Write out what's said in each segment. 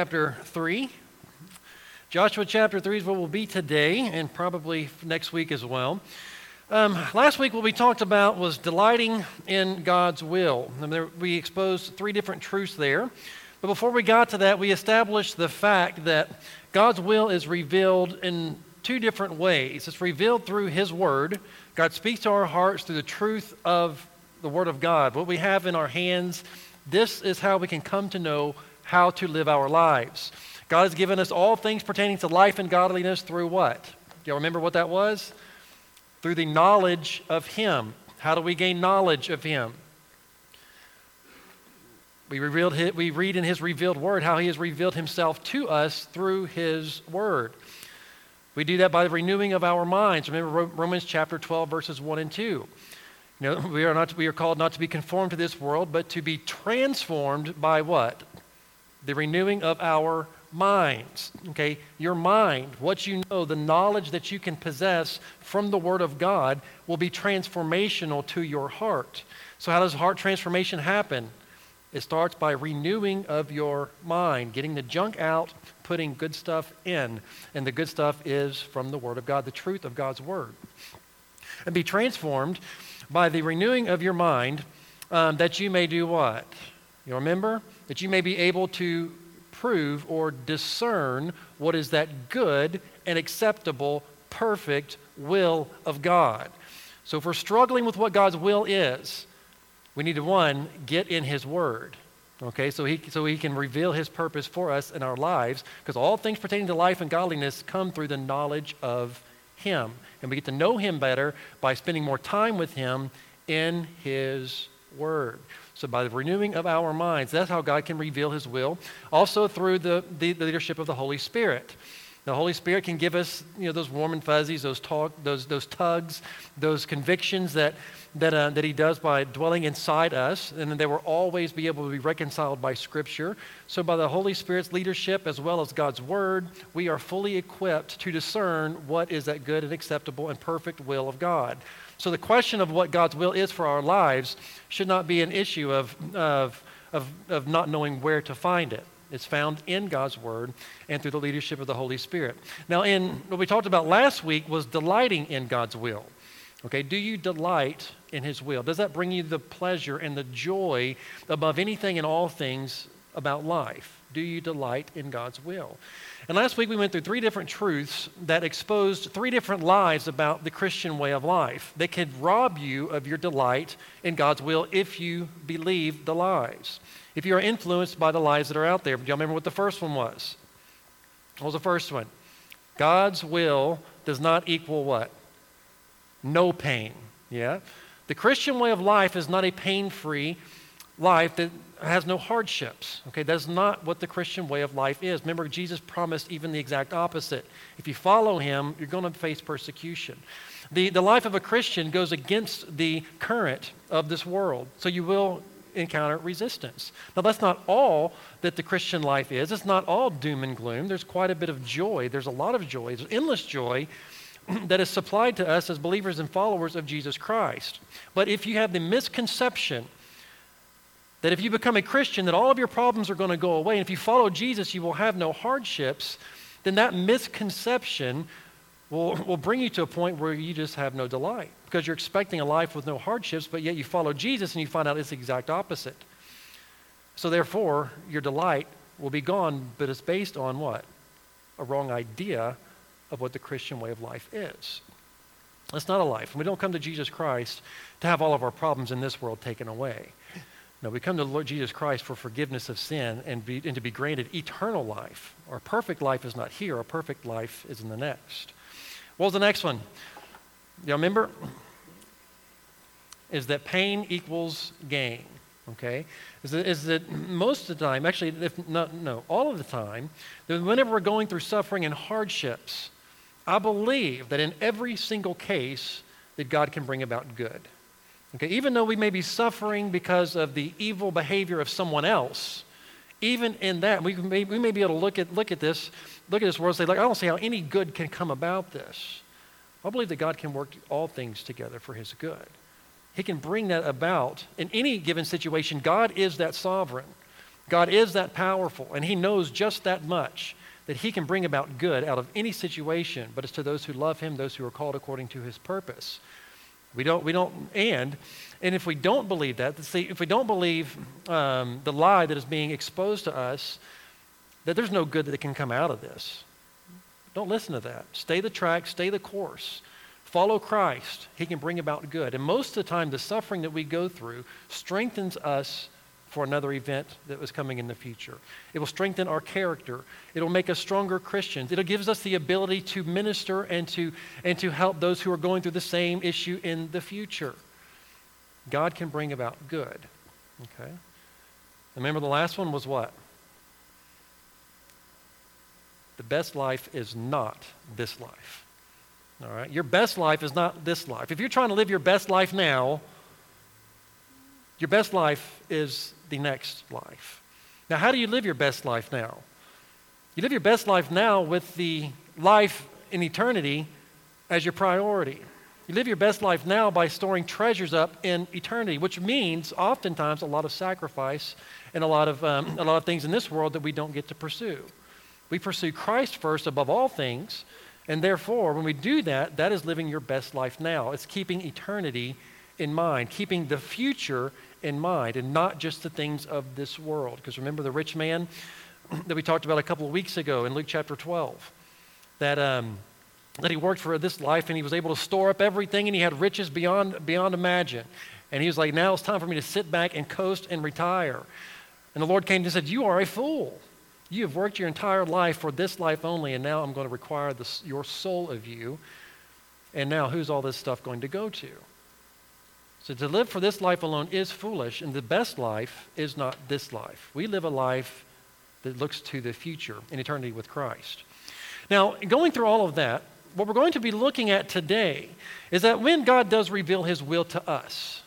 chapter 3. Joshua chapter 3 is what we'll be today and probably next week as well. Um, last week, what we talked about was delighting in God's will. And there, we exposed three different truths there. But before we got to that, we established the fact that God's will is revealed in two different ways. It's revealed through His Word. God speaks to our hearts through the truth of the Word of God. What we have in our hands, this is how we can come to know how to live our lives. God has given us all things pertaining to life and godliness through what? Y'all remember what that was? Through the knowledge of Him. How do we gain knowledge of Him? We, revealed his, we read in His revealed Word how He has revealed Himself to us through His Word. We do that by the renewing of our minds. Remember Romans chapter 12, verses 1 and 2. You know, we are, not, we are called not to be conformed to this world, but to be transformed by what? The renewing of our minds. Okay? Your mind, what you know, the knowledge that you can possess from the Word of God will be transformational to your heart. So, how does heart transformation happen? It starts by renewing of your mind, getting the junk out, putting good stuff in. And the good stuff is from the Word of God, the truth of God's Word. And be transformed by the renewing of your mind um, that you may do what? You remember? That you may be able to prove or discern what is that good and acceptable, perfect will of God. So if we're struggling with what God's will is, we need to, one, get in His Word. Okay, so he, so he can reveal his purpose for us in our lives, because all things pertaining to life and godliness come through the knowledge of him. And we get to know him better by spending more time with him in his word. So, by the renewing of our minds, that's how God can reveal His will. Also, through the, the, leadership of the Holy Spirit. The Holy Spirit can give us, you know, those warm and fuzzies, those talk, those those tugs, those convictions that that uh, that He does by dwelling inside us, and they will always be able to be reconciled by Scripture. So, by the Holy Spirit's leadership as well as God's Word, we are fully equipped to discern what is that good and acceptable and perfect will of God. So the question of what God's will is for our lives should not be an issue of, of, of, of not knowing where to find it. It's found in God's Word and through the leadership of the Holy Spirit. Now, in what we talked about last week was delighting in God's will. Okay, do you delight in His will? Does that bring you the pleasure and the joy above anything and all things about life? Do you delight in God's will? And last week we went through three different truths that exposed three different lies about the Christian way of life. They could rob you of your delight in God's will if you believe the lies. If you are influenced by the lies that are out there. Do y'all remember what the first one was? What was the first one? God's will does not equal what? No pain. Yeah? The Christian way of life is not a pain free life that has no hardships. Okay, that's not what the Christian way of life is. Remember, Jesus promised even the exact opposite. If you follow him, you're going to face persecution. The, the life of a Christian goes against the current of this world, so you will encounter resistance. Now, that's not all that the Christian life is. It's not all doom and gloom. There's quite a bit of joy. There's a lot of joy. There's endless joy that is supplied to us as believers and followers of Jesus Christ. But if you have the misconception that if you become a Christian, that all of your problems are going to go away. And if you follow Jesus, you will have no hardships. Then that misconception will, will bring you to a point where you just have no delight because you're expecting a life with no hardships, but yet you follow Jesus and you find out it's the exact opposite. So therefore, your delight will be gone, but it's based on what? A wrong idea of what the Christian way of life is. It's not a life. And We don't come to Jesus Christ to have all of our problems in this world taken away. No, we come to the Lord Jesus Christ for forgiveness of sin and, be, and to be granted eternal life. Our perfect life is not here, our perfect life is in the next. What was the next one? Y'all remember? Is that pain equals gain. Okay? Is that, is that most of the time, actually, if not, no, all of the time, that whenever we're going through suffering and hardships, I believe that in every single case, that God can bring about good. Okay, even though we may be suffering because of the evil behavior of someone else, even in that, we may, we may be able to look at, look at this, look at this world and say, like, I don't see how any good can come about this. I believe that God can work all things together for his good. He can bring that about in any given situation. God is that sovereign. God is that powerful, and He knows just that much that He can bring about good out of any situation, but it's to those who love Him, those who are called according to His purpose. We don't, we don't, and, and if we don't believe that, see, if we don't believe um, the lie that is being exposed to us, that there's no good that can come out of this. Don't listen to that. Stay the track, stay the course. Follow Christ. He can bring about good. And most of the time, the suffering that we go through strengthens us for another event that was coming in the future. It will strengthen our character. It'll make us stronger Christians. It'll gives us the ability to minister and to, and to help those who are going through the same issue in the future. God can bring about good. Okay? Remember the last one was what? The best life is not this life. All right? Your best life is not this life. If you're trying to live your best life now, your best life is the next life. Now, how do you live your best life now? You live your best life now with the life in eternity as your priority. You live your best life now by storing treasures up in eternity, which means oftentimes a lot of sacrifice and a lot of, um, a lot of things in this world that we don't get to pursue. We pursue Christ first above all things, and therefore, when we do that, that is living your best life now. It's keeping eternity in mind, keeping the future in mind and not just the things of this world. Because remember the rich man that we talked about a couple of weeks ago in Luke chapter 12? That, um, that he worked for this life and he was able to store up everything and he had riches beyond, beyond imagine. And he was like, now it's time for me to sit back and coast and retire. And the Lord came and said, You are a fool. You have worked your entire life for this life only, and now I'm going to require this, your soul of you. And now, who's all this stuff going to go to? So to live for this life alone is foolish, and the best life is not this life. We live a life that looks to the future in eternity with Christ. Now, going through all of that, what we're going to be looking at today is that when God does reveal his will to us,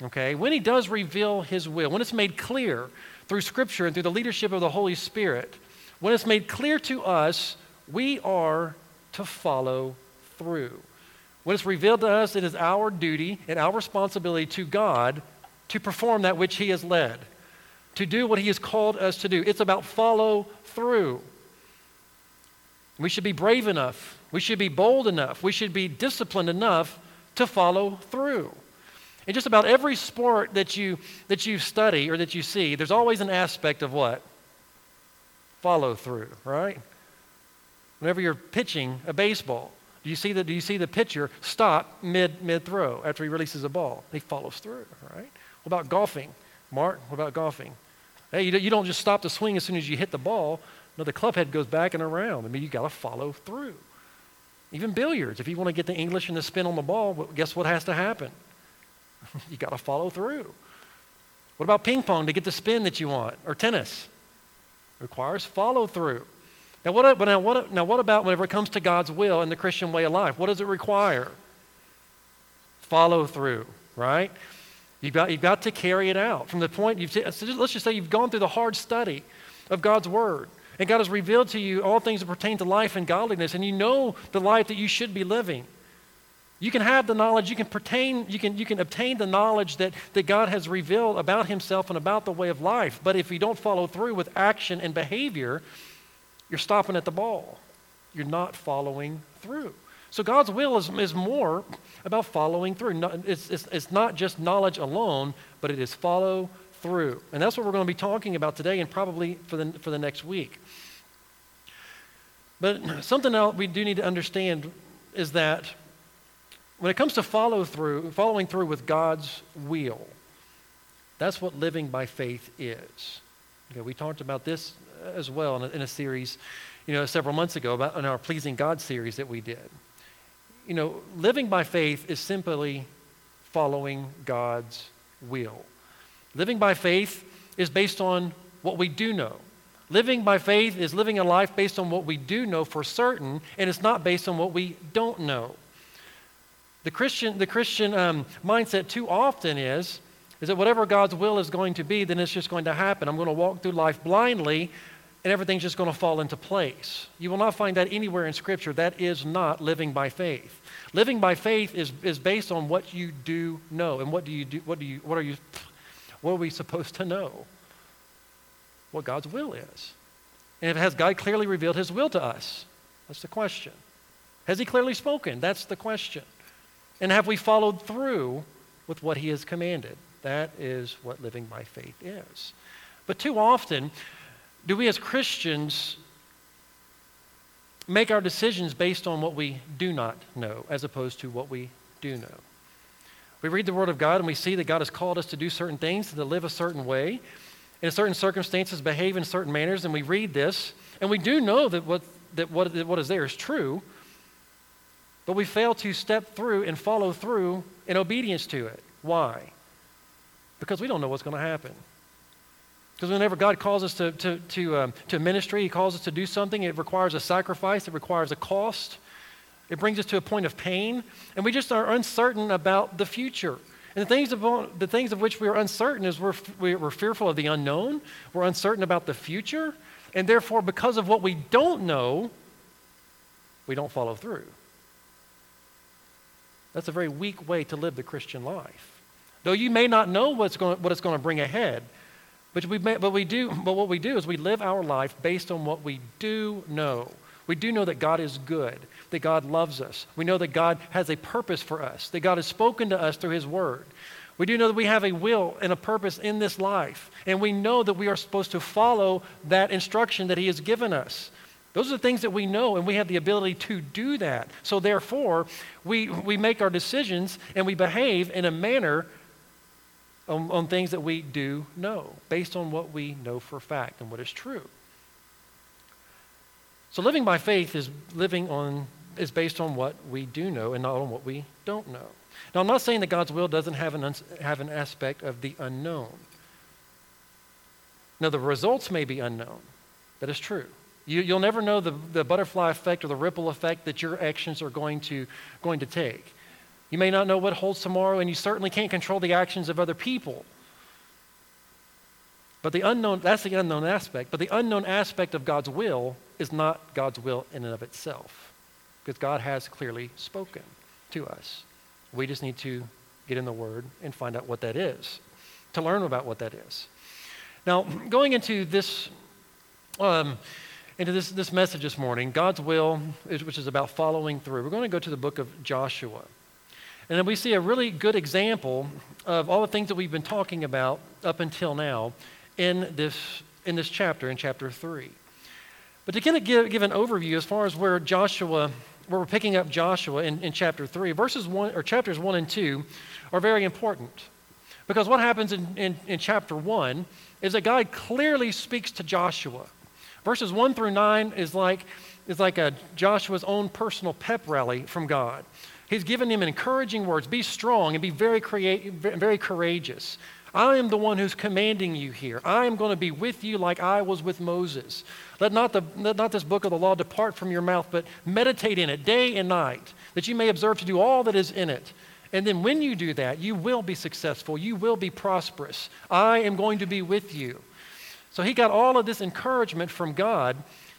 okay, when he does reveal his will, when it's made clear through Scripture and through the leadership of the Holy Spirit, when it's made clear to us, we are to follow through. When it's revealed to us, it is our duty and our responsibility to God to perform that which He has led, to do what He has called us to do. It's about follow through. We should be brave enough, we should be bold enough, we should be disciplined enough to follow through. In just about every sport that you, that you study or that you see, there's always an aspect of what? Follow through, right? Whenever you're pitching a baseball, do you see the, do you see the pitcher stop mid, mid throw after he releases a ball? He follows through, right? What about golfing? Mark, what about golfing? Hey, you, don't just stop the swing as soon as you hit the ball. No, the club head goes back and around. I mean, you got to follow through. Even billiards, if you want to get the English and the spin on the ball, guess what has to happen? you got to follow through. What about ping pong to get the spin that you want? Or tennis? It requires follow through. Now what, now, what, now, what about whenever it comes to God's will and the Christian way of life? What does it require? Follow through, right? You've got, you've got to carry it out. From the point, you've, let's just say you've gone through the hard study of God's Word, and God has revealed to you all things that pertain to life and godliness, and you know the life that you should be living. You can have the knowledge, you can pertain, you can, you can obtain the knowledge that, that God has revealed about Himself and about the way of life. But if you don't follow through with action and behavior, you're stopping at the ball. You're not following through. So God's will is, is more about following through. It's, it's, it's not just knowledge alone, but it is follow through. And that's what we're going to be talking about today and probably for the, for the next week. But something else we do need to understand is that when it comes to follow through, following through with God's will, that's what living by faith is. Okay, we talked about this as well in a, in a series, you know, several months ago about in our Pleasing God series that we did. You know, living by faith is simply following God's will. Living by faith is based on what we do know. Living by faith is living a life based on what we do know for certain, and it's not based on what we don't know. The Christian, the Christian um, mindset too often is is that whatever God's will is going to be, then it's just going to happen. I'm going to walk through life blindly, and everything's just going to fall into place. You will not find that anywhere in Scripture. That is not living by faith. Living by faith is, is based on what you do know. And what do you do? What do you what are you what are we supposed to know? what God's will is. And has God clearly revealed his will to us? That's the question. Has he clearly spoken? That's the question. And have we followed through with what he has commanded? That is what living by faith is. But too often, do we as Christians make our decisions based on what we do not know as opposed to what we do know? We read the Word of God and we see that God has called us to do certain things, to live a certain way, in certain circumstances, behave in certain manners, and we read this, and we do know that what, that what, that what is there is true, but we fail to step through and follow through in obedience to it. Why? Because we don't know what's going to happen. Because whenever God calls us to, to, to, um, to ministry, He calls us to do something, it requires a sacrifice, it requires a cost, it brings us to a point of pain, and we just are uncertain about the future. And the things, of, the things of which we are uncertain is we're, we're fearful of the unknown, we're uncertain about the future, and therefore, because of what we don't know, we don't follow through. That's a very weak way to live the Christian life. Though you may not know what's going, what it's going to bring ahead, but, we but, we do, but what we do is we live our life based on what we do know. We do know that God is good, that God loves us. We know that God has a purpose for us, that God has spoken to us through His Word. We do know that we have a will and a purpose in this life, and we know that we are supposed to follow that instruction that He has given us. Those are the things that we know, and we have the ability to do that. So, therefore, we, we make our decisions and we behave in a manner on, on things that we do know, based on what we know for fact and what is true. So, living by faith is living on is based on what we do know and not on what we don't know. Now, I'm not saying that God's will doesn't have an, have an aspect of the unknown. Now, the results may be unknown. That is true. You, will never know the, the butterfly effect or the ripple effect that your actions are going to, going to take. You may not know what holds tomorrow, and you certainly can't control the actions of other people. But the unknown, that's the unknown aspect. But the unknown aspect of God's will is not God's will in and of itself. Because God has clearly spoken to us. We just need to get in the Word and find out what that is, to learn about what that is. Now, going into this um, into this, this message this morning, God's will, which is about following through. We're going to go to the book of Joshua. And then we see a really good example of all the things that we've been talking about up until now in this, in this chapter, in chapter 3. But to kind of give, give an overview as far as where Joshua, where we're picking up Joshua in, in chapter 3, verses 1, or chapters 1 and 2 are very important. Because what happens in, in, in chapter 1 is that God clearly speaks to Joshua. Verses 1 through 9 is like, is like a Joshua's own personal pep rally from God. He's given him encouraging words be strong and be very, create, very courageous. I am the one who's commanding you here. I am going to be with you like I was with Moses. Let not, the, let not this book of the law depart from your mouth, but meditate in it day and night, that you may observe to do all that is in it. And then when you do that, you will be successful. You will be prosperous. I am going to be with you. So he got all of this encouragement from God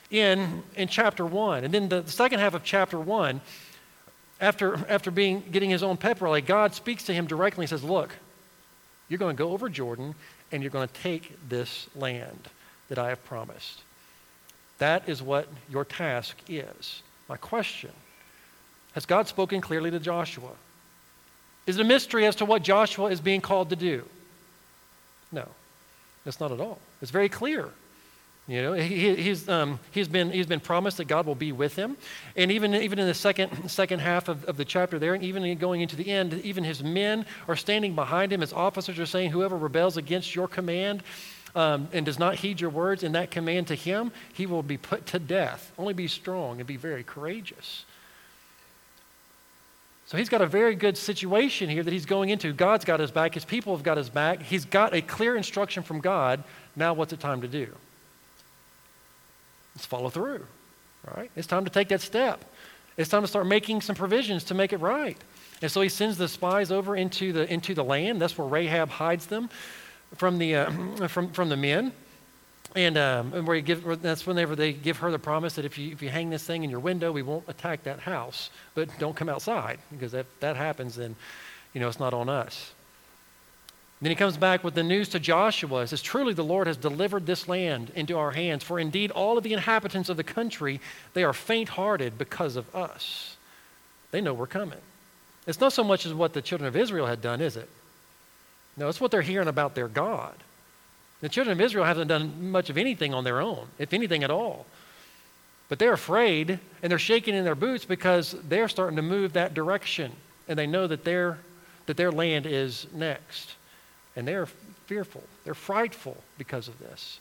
in, in chapter 1. And then the, second half of chapter 1, after, after being, getting his own pep rally, God speaks to him directly and says, Look, you're going to go over Jordan and you're going to take this land that I have promised. That is what your task is. My question Has God spoken clearly to Joshua? Is it a mystery as to what Joshua is being called to do? No. That's not at all. It's very clear. You know, he, he's, um, he's, been, he's been promised that God will be with him. And even, even in the second, second half of, of the chapter there, and even going into the end, even his men are standing behind him. His officers are saying, Whoever rebels against your command um, and does not heed your words in that command to him, he will be put to death. Only be strong and be very courageous. So he's got a very good situation here that he's going into. God's got his back, his people have got his back. He's got a clear instruction from God. Now, what's it time to do? Let's follow through. Right? It's time to take that step. It's time to start making some provisions to make it right. And so he sends the spies over into the, into the land. That's where Rahab hides them from the, uh, from, from the men. And, um, and where you give, that's whenever they give her the promise that if you, if you hang this thing in your window, we won't attack that house. But don't come outside, because if that happens, then, you know, it's not on us. Then he comes back with the news to Joshua. He says, Truly the Lord has delivered this land into our hands, for indeed all of the inhabitants of the country, they are faint-hearted because of us. They know we're coming. It's not so much as what the children of Israel had done, is it? No, it's what they're hearing about their God. The children of Israel haven't done much of anything on their own, if anything at all. But they're afraid and they're shaking in their boots because they're starting to move that direction and they know that their, that their land is next. And they're fearful, they're frightful because of this.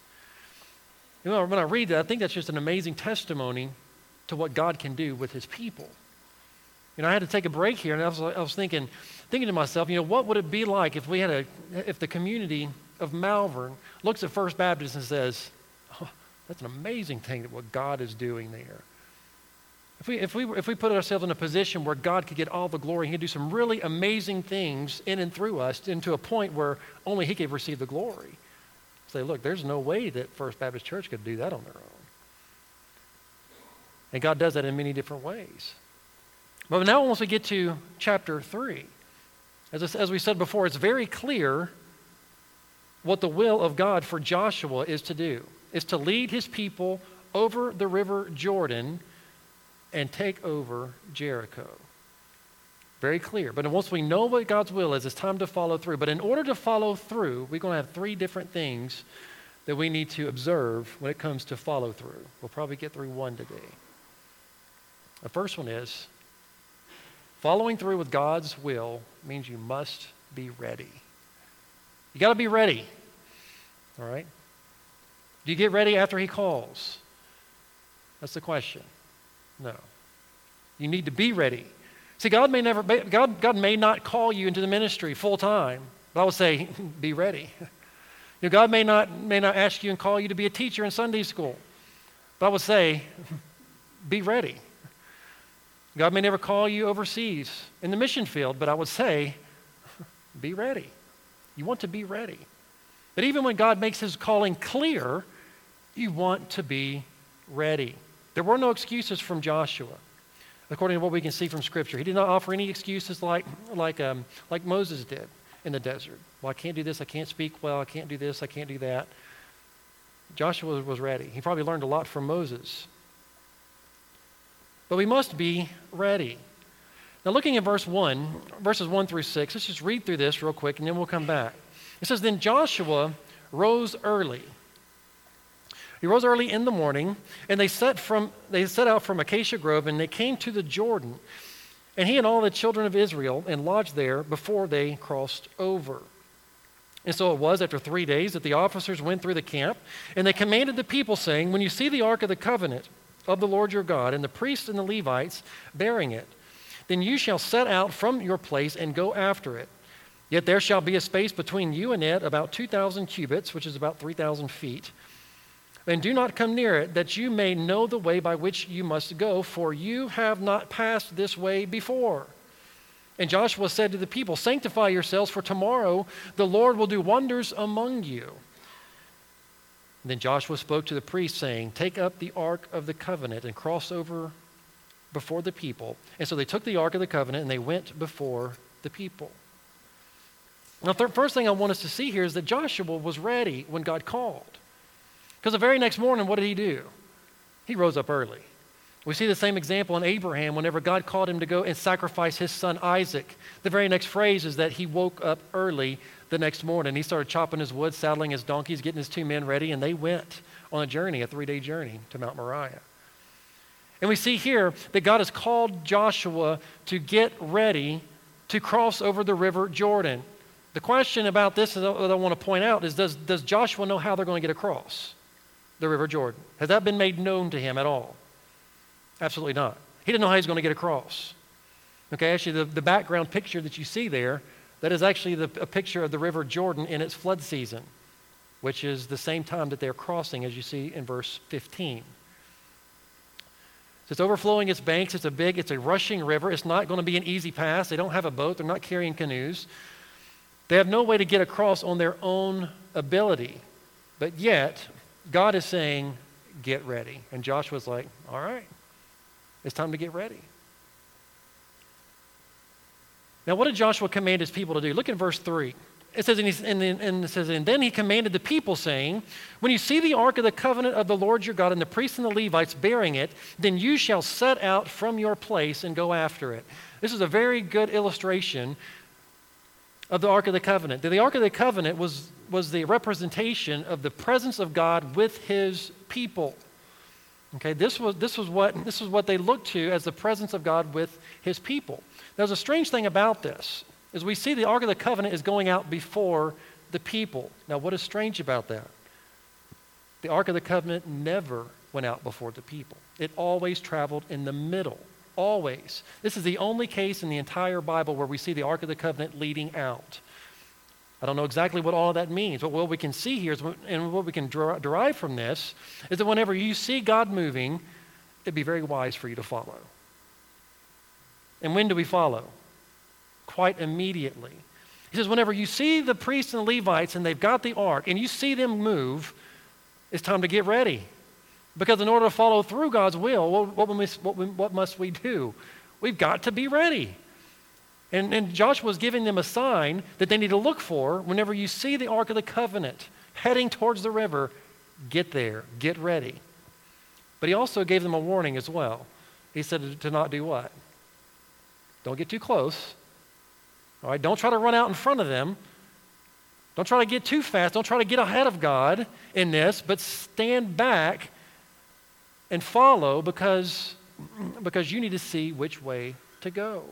You know, when I read that, I think that's just an amazing testimony to what God can do with his people. You know, I had to take a break here, and I was, I was thinking, thinking to myself, you know, what would it be like if we had a, if the community of Malvern looks at First Baptist and says, oh, that's an amazing thing that what God is doing there. If we, if, we, if we put ourselves in a position where God could get all the glory, He could do some really amazing things in and through us, into a point where only He could receive the glory. Say, look, there's no way that First Baptist Church could do that on their own. And God does that in many different ways. But now, once we get to chapter 3, as, as we said before, it's very clear what the will of God for Joshua is to do is to lead his people over the river Jordan and take over Jericho. Very clear. But once we know what God's will is, it's time to follow through. But in order to follow through, we're going to have three different things that we need to observe when it comes to follow through. We'll probably get through one today. The first one is following through with God's will means you must be ready. You got to be ready. All right? Do you get ready after He calls? That's the question. No. You need to be ready. See, God may never, God, God may not call you into the ministry full time, but I would say, be ready. You know, God may not, may not ask you and call you to be a teacher in Sunday school, but I would say, be ready. God may never call you overseas in the mission field, but I would say, be ready. You want to be ready. But even when God makes his calling clear, you want to be ready. There were no excuses from Joshua, according to what we can see from Scripture. He did not offer any excuses like, like, um, like Moses did in the desert. Well, I can't do this, I can't speak well, I can't do this, I can't do that. Joshua was ready. He probably learned a lot from Moses. But we must be ready. Now, looking at verse 1, verses 1 through 6, let's just read through this real quick and then we'll come back. It says, Then Joshua rose early he rose early in the morning, and they set, from, they set out from Acacia Grove, and they came to the Jordan. And he and all the children of Israel and lodged there before they crossed over. And so it was after three days that the officers went through the camp, and they commanded the people, saying, When you see the ark of the covenant of the Lord your God, and the priests and the Levites bearing it, then you shall set out from your place and go after it. Yet there shall be a space between you and it, about 2,000 cubits, which is about 3,000 feet and do not come near it, that you may know the way by which you must go, for you have not passed this way before. And Joshua said to the people, Sanctify yourselves, for tomorrow the Lord will do wonders among you. And then Joshua spoke to the priests, saying, Take up the ark of the covenant and cross over before the people. And so they took the ark of the covenant and they went before the people. Now, the first thing I want us to see here is that Joshua was ready when God called. Because the very next morning, what did he do? He rose up early. We see the same example in Abraham whenever God called him to go and sacrifice his son Isaac. The very next phrase is that he woke up early the next morning. He started chopping his wood, saddling his donkeys, getting his two men ready, and they went on a journey, a three day journey to Mount Moriah. And we see here that God has called Joshua to get ready to cross over the river Jordan. The question about this that I want to point out is does, does Joshua know how they're going to get across? The River Jordan? Has that been made known to him at all? Absolutely not. He didn't know how he was going to get across. Okay, actually, the, the background picture that you see there, that is actually the, a picture of the River Jordan in its flood season, which is the same time that they're crossing, as you see in verse 15. So it's overflowing its banks. It's a big, it's a rushing river. It's not going to be an easy pass. They don't have a boat. They're not carrying canoes. They have no way to get across on their own ability. But yet, God is saying, get ready. And Joshua's like, all right, it's time to get ready. Now, what did Joshua command his people to do? Look at verse 3. it says, and, and, and, it says, and then he commanded the people, saying, When you see the ark of the covenant of the Lord your God and the priests and the Levites bearing it, then you shall set out from your place and go after it. This is a very good illustration of the ark of the covenant. The ark of the covenant was, was the representation of the presence of God with his people. Okay, this was, this, was what, this was what they looked to as the presence of God with his people. There's a strange thing about this is we see the Ark of the Covenant is going out before the people. Now, what is strange about that? The Ark of the Covenant never went out before the people, it always traveled in the middle. Always. This is the only case in the entire Bible where we see the Ark of the Covenant leading out. I don't know exactly what all that means, but what we can see here is, and what we can derive from this is that whenever you see God moving, it'd be very wise for you to follow. And when do we follow? quite immediately. He says, whenever you see the priests and the Levites and they've got the ark and you see them move, it's time to get ready. Because in order to follow through God's will, what, what, what must we do? We've got to be ready. And, and Joshua was giving them a sign that they need to look for whenever you see the Ark of the Covenant heading towards the river. Get there, get ready. But he also gave them a warning as well. He said to not do what? Don't get too close. All right, don't try to run out in front of them. Don't try to get too fast. Don't try to get ahead of God in this, but stand back and follow because, because you need to see which way to go.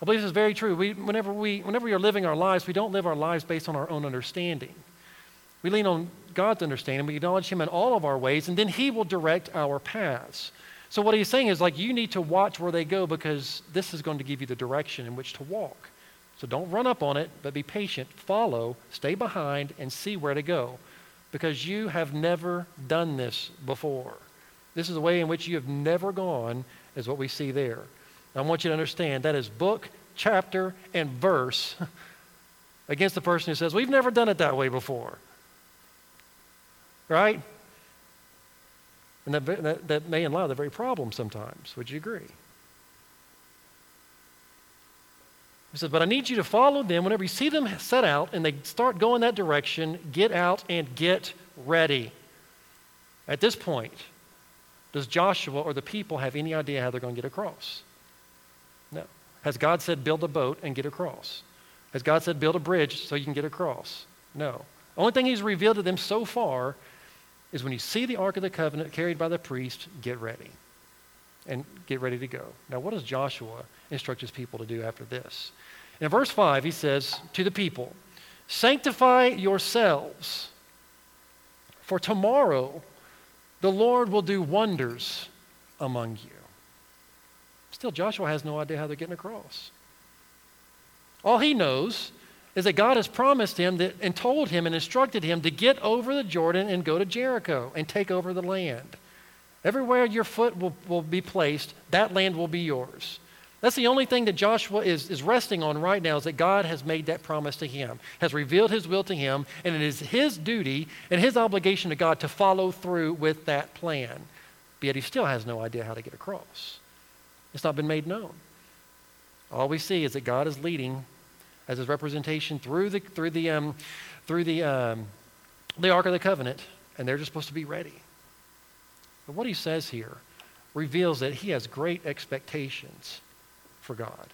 I believe this is very true. We, whenever, we, whenever we are living our lives, we don't live our lives based on our own understanding. We lean on God's understanding. We acknowledge Him in all of our ways, and then He will direct our paths. So, what he's saying is like, you need to watch where they go because this is going to give you the direction in which to walk. So, don't run up on it, but be patient, follow, stay behind, and see where to go because you have never done this before. This is a way in which you have never gone, is what we see there. I want you to understand that is book, chapter, and verse against the person who says, We've never done it that way before. Right? And that, that, that may lie the very problem sometimes. Would you agree? He says, But I need you to follow them. Whenever you see them set out and they start going that direction, get out and get ready. At this point, does Joshua or the people have any idea how they're going to get across? No. Has God said, build a boat and get across? Has God said, build a bridge so you can get across? No. Only thing He's revealed to them so far is when you see the Ark of the Covenant carried by the priest, get ready and get ready to go. Now, what does Joshua instruct his people to do after this? In verse 5, he says to the people, Sanctify yourselves, for tomorrow the Lord will do wonders among you. Still, Joshua has no idea how they're getting across. All he knows is that God has promised him that, and told him and instructed him to get over the Jordan and go to Jericho and take over the land. Everywhere your foot will, will be placed, that land will be yours. That's the only thing that Joshua is, is resting on right now is that God has made that promise to him, has revealed his will to him, and it is his duty and his obligation to God to follow through with that plan. But yet he still has no idea how to get across. It's not been made known. All we see is that God is leading as his representation through the, through the, um, through the, um, the Ark of the Covenant, and they're just supposed to be ready. But what he says here reveals that he has great expectations for God.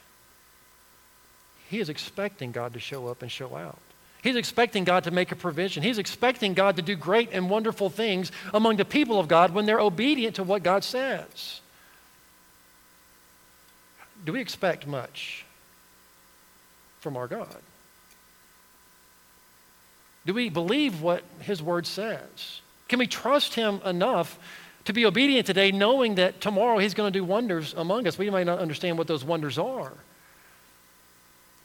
He is expecting God to show up and show out. He's expecting God to make a provision. He's expecting God to do great and wonderful things among the people of God when they're obedient to what God says. Do we expect much from our God? Do we believe what His Word says? Can we trust Him enough to be obedient today, knowing that tomorrow He's going to do wonders among us? We may not understand what those wonders are.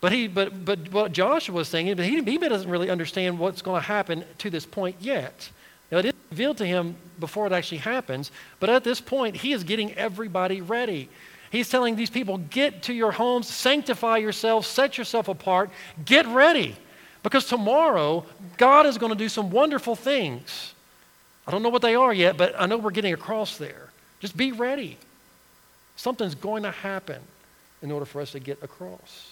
But, he, but, but what Joshua was saying, he, he doesn't really understand what's going to happen to this point yet. Now, it is revealed to him before it actually happens, but at this point, he is getting everybody ready. He's telling these people, get to your homes, sanctify yourselves, set yourself apart, get ready. Because tomorrow, God is going to do some wonderful things. I don't know what they are yet, but I know we're getting across there. Just be ready. Something's going to happen in order for us to get across.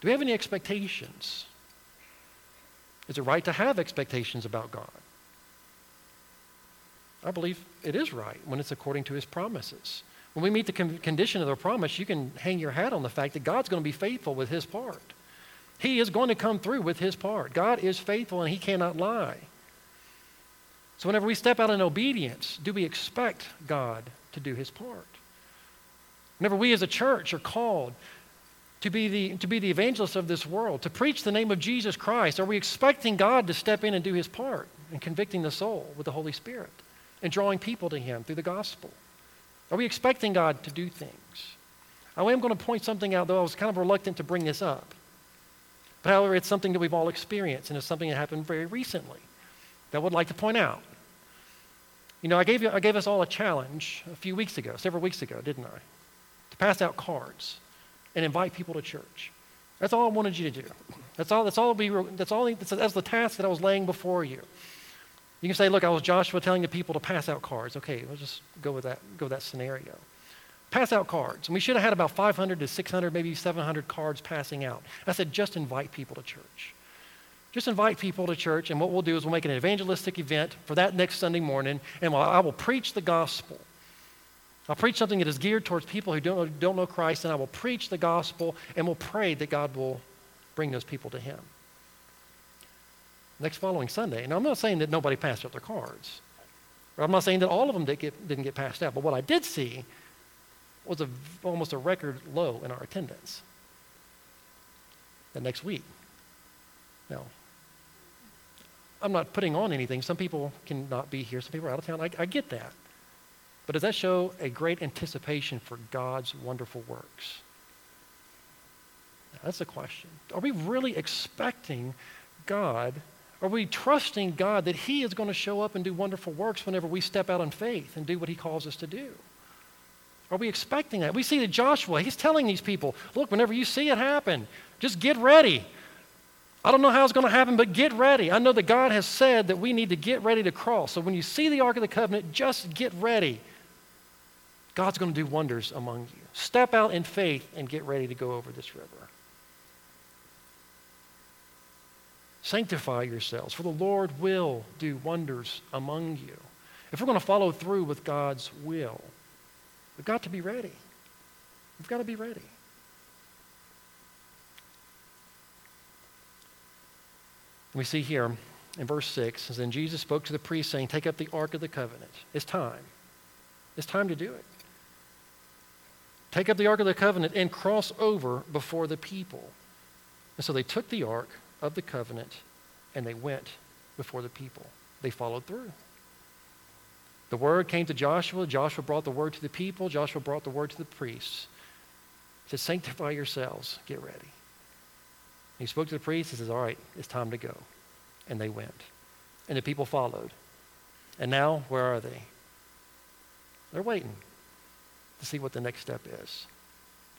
Do we have any expectations? Is it right to have expectations about God? I believe it is right when it's according to his promises. When we meet the con- condition of the promise, you can hang your hat on the fact that God's going to be faithful with his part. He is going to come through with his part. God is faithful and he cannot lie. So, whenever we step out in obedience, do we expect God to do his part? Whenever we as a church are called to be, the, to be the evangelists of this world, to preach the name of Jesus Christ, are we expecting God to step in and do his part in convicting the soul with the Holy Spirit and drawing people to him through the gospel? Are we expecting God to do things? I am going to point something out, though I was kind of reluctant to bring this up. But however, it's something that we've all experienced, and it's something that happened very recently that I would like to point out. You know, I gave, you, I gave us all a challenge a few weeks ago, several weeks ago, didn't I? To pass out cards and invite people to church. That's all I wanted you to do. That's all, that's all, we were, that's all that's, that's the task that I was laying before you. You can say, look, I was Joshua telling the people to pass out cards. Okay, let's just go with that, go with that scenario. Pass out cards. And we should have had about 500 to 600, maybe 700 cards passing out. I said, just invite people to church. Just invite people to church, and what we'll do is we'll make an evangelistic event for that next Sunday morning, and I will preach the gospel. I'll preach something that is geared towards people who don't know, don't know Christ, and I will preach the gospel, and we'll pray that God will bring those people to Him. Next following Sunday, and I'm not saying that nobody passed out their cards, I'm not saying that all of them did get, didn't get passed out, but what I did see was a, almost a record low in our attendance the next week. Now, I'm not putting on anything. Some people cannot be here, some people are out of town. I, I get that. But does that show a great anticipation for God's wonderful works? Now, that's the question. Are we really expecting God? Are we trusting God that He is going to show up and do wonderful works whenever we step out in faith and do what He calls us to do? Are we expecting that? We see that Joshua, he's telling these people, look, whenever you see it happen, just get ready. I don't know how it's going to happen, but get ready. I know that God has said that we need to get ready to cross. So when you see the Ark of the Covenant, just get ready. God's going to do wonders among you. Step out in faith and get ready to go over this river. Sanctify yourselves, for the Lord will do wonders among you. If we're going to follow through with God's will, we've got to be ready. We've got to be ready. We see here in verse 6, Then Jesus spoke to the priest, saying, Take up the Ark of the Covenant. It's time. It's time to do it. Take up the Ark of the Covenant and cross over before the people. And so they took the Ark of the Covenant and they went before the people. They followed through. The word came to Joshua. Joshua brought the word to the people. Joshua brought the word to the priests. He said, Sanctify yourselves. Get ready. He spoke to the priests. He says, All right, it's time to go. And they went. And the people followed. And now, where are they? They're waiting to see what the next step is,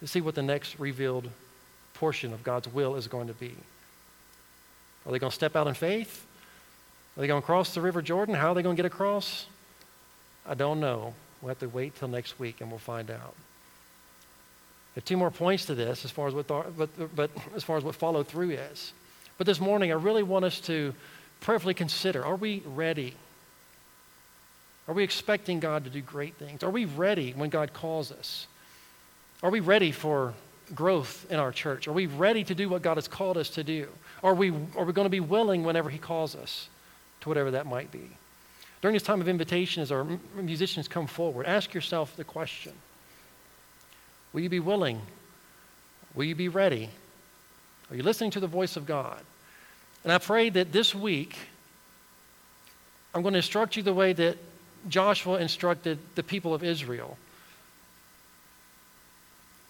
to see what the next revealed portion of God's will is going to be. Are they going to step out in faith? Are they going to cross the River Jordan? How are they going to get across? I don't know. We'll have to wait till next week and we'll find out. There are two more points to this as far as what, but, but as far as what follow through is. But this morning, I really want us to prayerfully consider are we ready? Are we expecting God to do great things? Are we ready when God calls us? Are we ready for growth in our church? Are we ready to do what God has called us to do? Are we, are we going to be willing whenever He calls us to whatever that might be? During this time of invitation, as our musicians come forward, ask yourself the question Will you be willing? Will you be ready? Are you listening to the voice of God? And I pray that this week, I'm going to instruct you the way that Joshua instructed the people of Israel.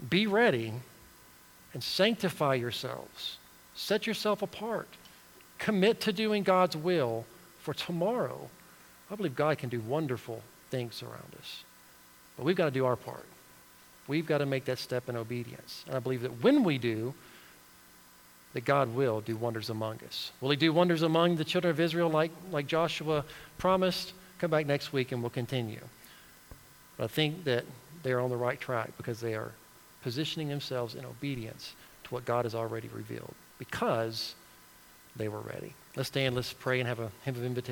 Be ready and sanctify yourselves. Set yourself apart. Commit to doing God's will for tomorrow. I believe God can do wonderful things around us. But we've got to do our part. We've got to make that step in obedience. And I believe that when we do, that God will do wonders among us. Will he do wonders among the children of Israel like, like Joshua promised? Come back next week and we'll continue. But I think that they're on the right track because they are positioning themselves in obedience to what God has already revealed because they were ready. Let's stand, let's pray, and have a hymn of invitation.